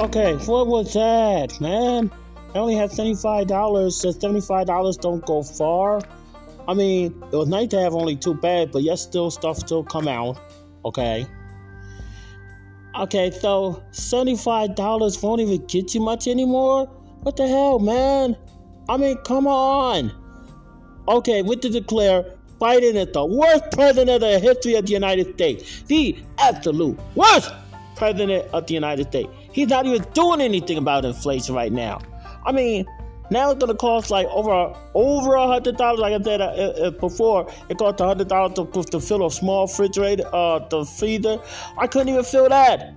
Okay, what was that, man? I only had $75, so $75 don't go far. I mean, it was nice to have only two beds, but yes, still stuff still come out. Okay. Okay, so $75 won't even get you much anymore? What the hell, man? I mean, come on. Okay, we to declare Biden is the worst president of the history of the United States. The absolute worst president of the United States. He's not even doing anything about inflation right now. I mean, now it's gonna cost like over over a hundred dollars. Like I said uh, uh, before, it cost a hundred dollars to, to fill a small refrigerator, uh, the freezer. I couldn't even fill that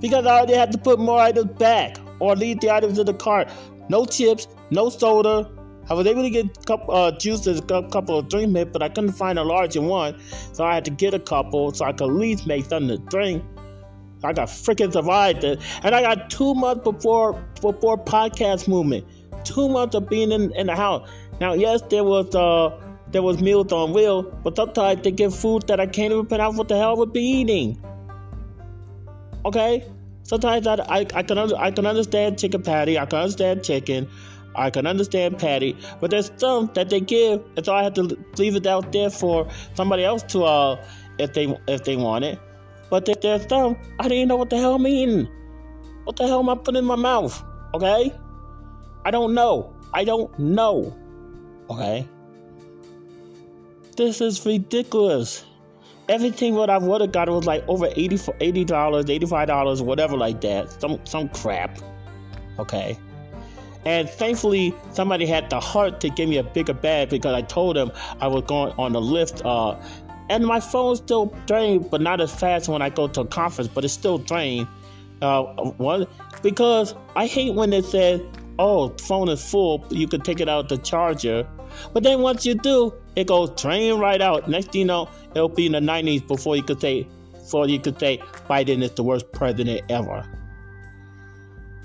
because I already had to put more items back or leave the items in the cart. No chips, no soda. I was able to get a couple uh, juices, a couple of drink mix, but I couldn't find a larger one, so I had to get a couple so I could at least make something to drink. I got freaking survived it, and I got two months before before podcast movement, two months of being in, in the house. Now, yes, there was uh there was meals on wheel, but sometimes they give food that I can't even pronounce what the hell I would be eating. Okay, sometimes I, I, I can I can understand chicken patty, I can understand chicken, I can understand patty, but there's some that they give, and so I have to leave it out there for somebody else to uh if they if they want it. But if there's some, I didn't know what the hell I'm. What the hell am I putting in my mouth? Okay? I don't know. I don't know. Okay? This is ridiculous. Everything what I would have got was like over 80 for $80, $85, whatever like that. Some some crap. Okay? And thankfully, somebody had the heart to give me a bigger bag because I told them I was going on the Lyft. Uh, and my phone's still drained, but not as fast when I go to a conference, but it's still drained. Uh, one, because I hate when it says, oh, phone is full, you can take it out the charger. But then once you do, it goes drain right out. Next thing you know, it'll be in the 90s before you could say, before you could say Biden is the worst president ever.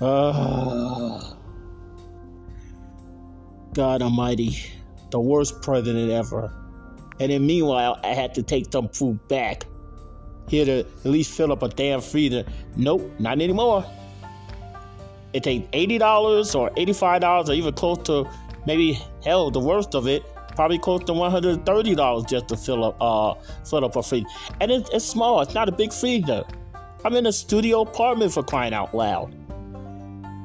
Uh, God Almighty, the worst president ever. And then meanwhile, I had to take some food back. Here to at least fill up a damn freezer. Nope, not anymore. It takes $80 or $85 or even close to maybe hell the worst of it probably close to $130 just to fill up uh fill up a freezer and it's, it's small it's not a big freezer i'm in a studio apartment for crying out loud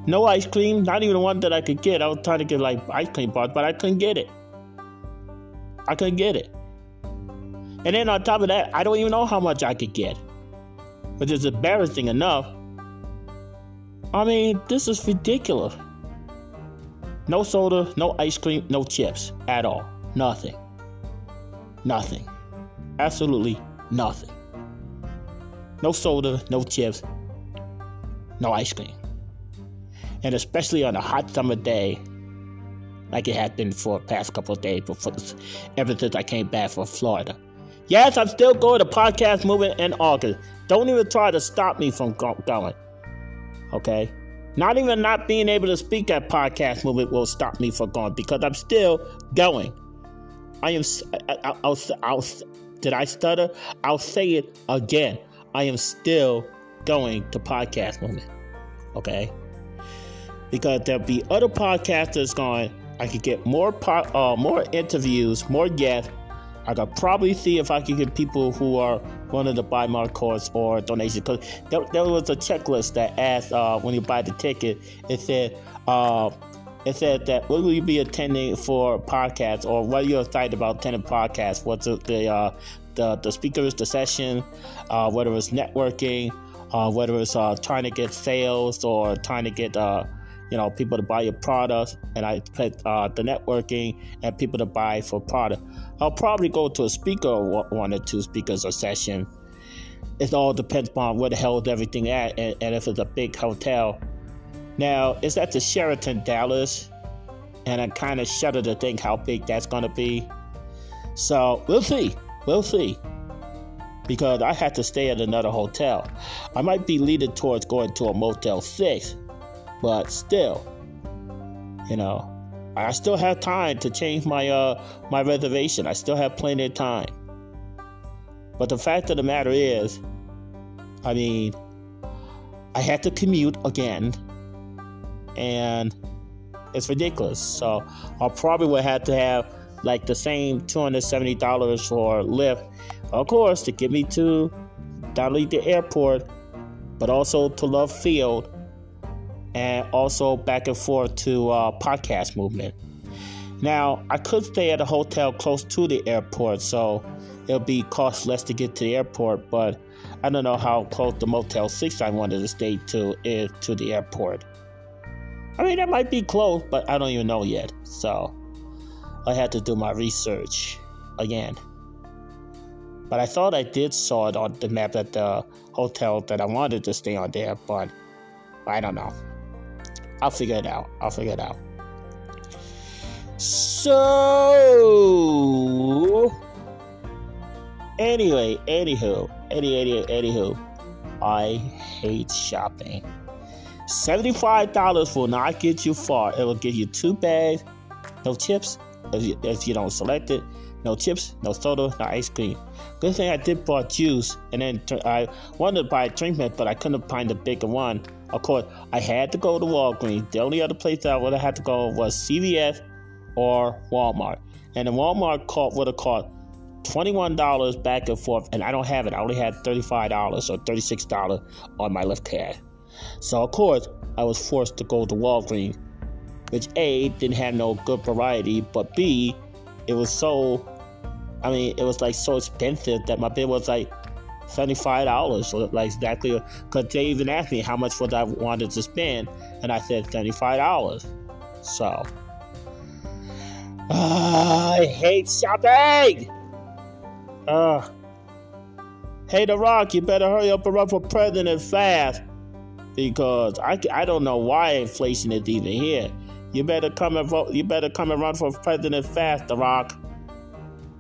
no ice cream not even one that i could get i was trying to get like ice cream bars but i couldn't get it i couldn't get it and then on top of that i don't even know how much i could get which is embarrassing enough i mean this is ridiculous no soda, no ice cream, no chips at all. Nothing. Nothing. Absolutely nothing. No soda, no chips, no ice cream. And especially on a hot summer day, like it had been for the past couple of days before, ever since I came back from Florida. Yes, I'm still going to podcast movement in August. Don't even try to stop me from going. Okay? Not even not being able to speak at podcast movement will stop me from going because I'm still going. I am. I, will I'll, did I stutter? I'll say it again. I am still going to podcast movement. Okay. Because there'll be other podcasters going. I could get more po- uh, more interviews, more guests. I could probably see if I could get people who are wanted to buy my course or donation. Because there, there, was a checklist that asked uh, when you buy the ticket, it said, uh, it said that what will you be attending for podcasts or what are you're excited about attending podcasts? What's the the, uh, the, the speakers, the session, uh, whether it's networking, uh, whether it's uh, trying to get sales or trying to get you know people to buy your products, and I put uh, the networking and people to buy for product. I'll probably go to a speaker one or two speakers or session. It all depends upon where the hell is everything at, and, and if it's a big hotel now, it's at the Sheraton Dallas, and I kind of shudder to think how big that's going to be. So we'll see. We'll see. Because I had to stay at another hotel. I might be leading towards going to a Motel 6, but still, you know, I still have time to change my uh my reservation. I still have plenty of time. But the fact of the matter is, I mean, I had to commute again, and it's ridiculous. So I probably would have to have like the same $270 for Lyft, of course, to get me to not only the airport, but also to Love Field, and also back and forth to uh, Podcast Movement. Now, I could stay at a hotel close to the airport, so it'll be cost less to get to the airport, but I don't know how close the Motel 6 I wanted to stay to is to the airport. I mean, that might be close, but I don't even know yet. So I had to do my research again. But I thought I did saw it on the map at the hotel that I wanted to stay on there, but I don't know. I'll figure it out. I'll figure it out. So anyway, anywho, any, any, anywho, I hate shopping. $75 will not get you far. It will get you two bags, no chips, if you, if you don't select it, no chips, no soda, no ice cream. Good thing I did buy juice, and then I wanted to buy a drink mix, but I couldn't find the bigger one. Of course, I had to go to Walgreens. The only other place that I would have had to go was CVS or Walmart. And the Walmart cart would have cost $21 back and forth, and I don't have it. I only had $35 or $36 on my left hand. So, of course, I was forced to go to Walgreens, which A, didn't have no good variety, but B, it was so, I mean, it was like so expensive that my bill was like $75 like exactly, because they even asked me how much was I wanted to spend, and I said $75. So, uh, I hate shopping! Uh, hey, The Rock, you better hurry up and run for president fast because I, I don't know why inflation is even here. You better come and vote. You better come and run for president fast, The Rock.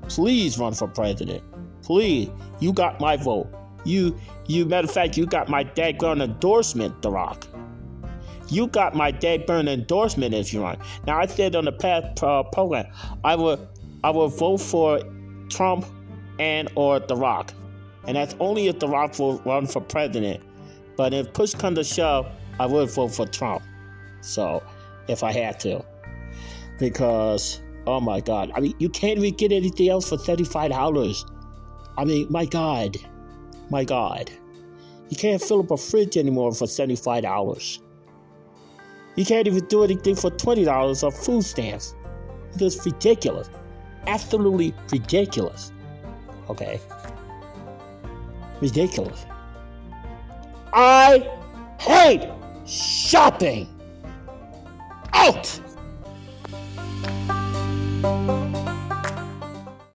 Please run for president. Please, you got my vote. You, you. Matter of fact, you got my gun endorsement, The Rock. You got my burn endorsement if you run. Now I said on the past uh, program, I will, I will vote for Trump and or The Rock, and that's only if The Rock will run for president. But if push comes to shove, I would vote for Trump. So, if I had to, because oh my God, I mean, you can't even get anything else for thirty-five dollars. I mean, my God, my God, you can't fill up a fridge anymore for seventy-five dollars. You can't even do anything for twenty dollars of food stamps. It's ridiculous, absolutely ridiculous. Okay, ridiculous. I hate shopping. Out!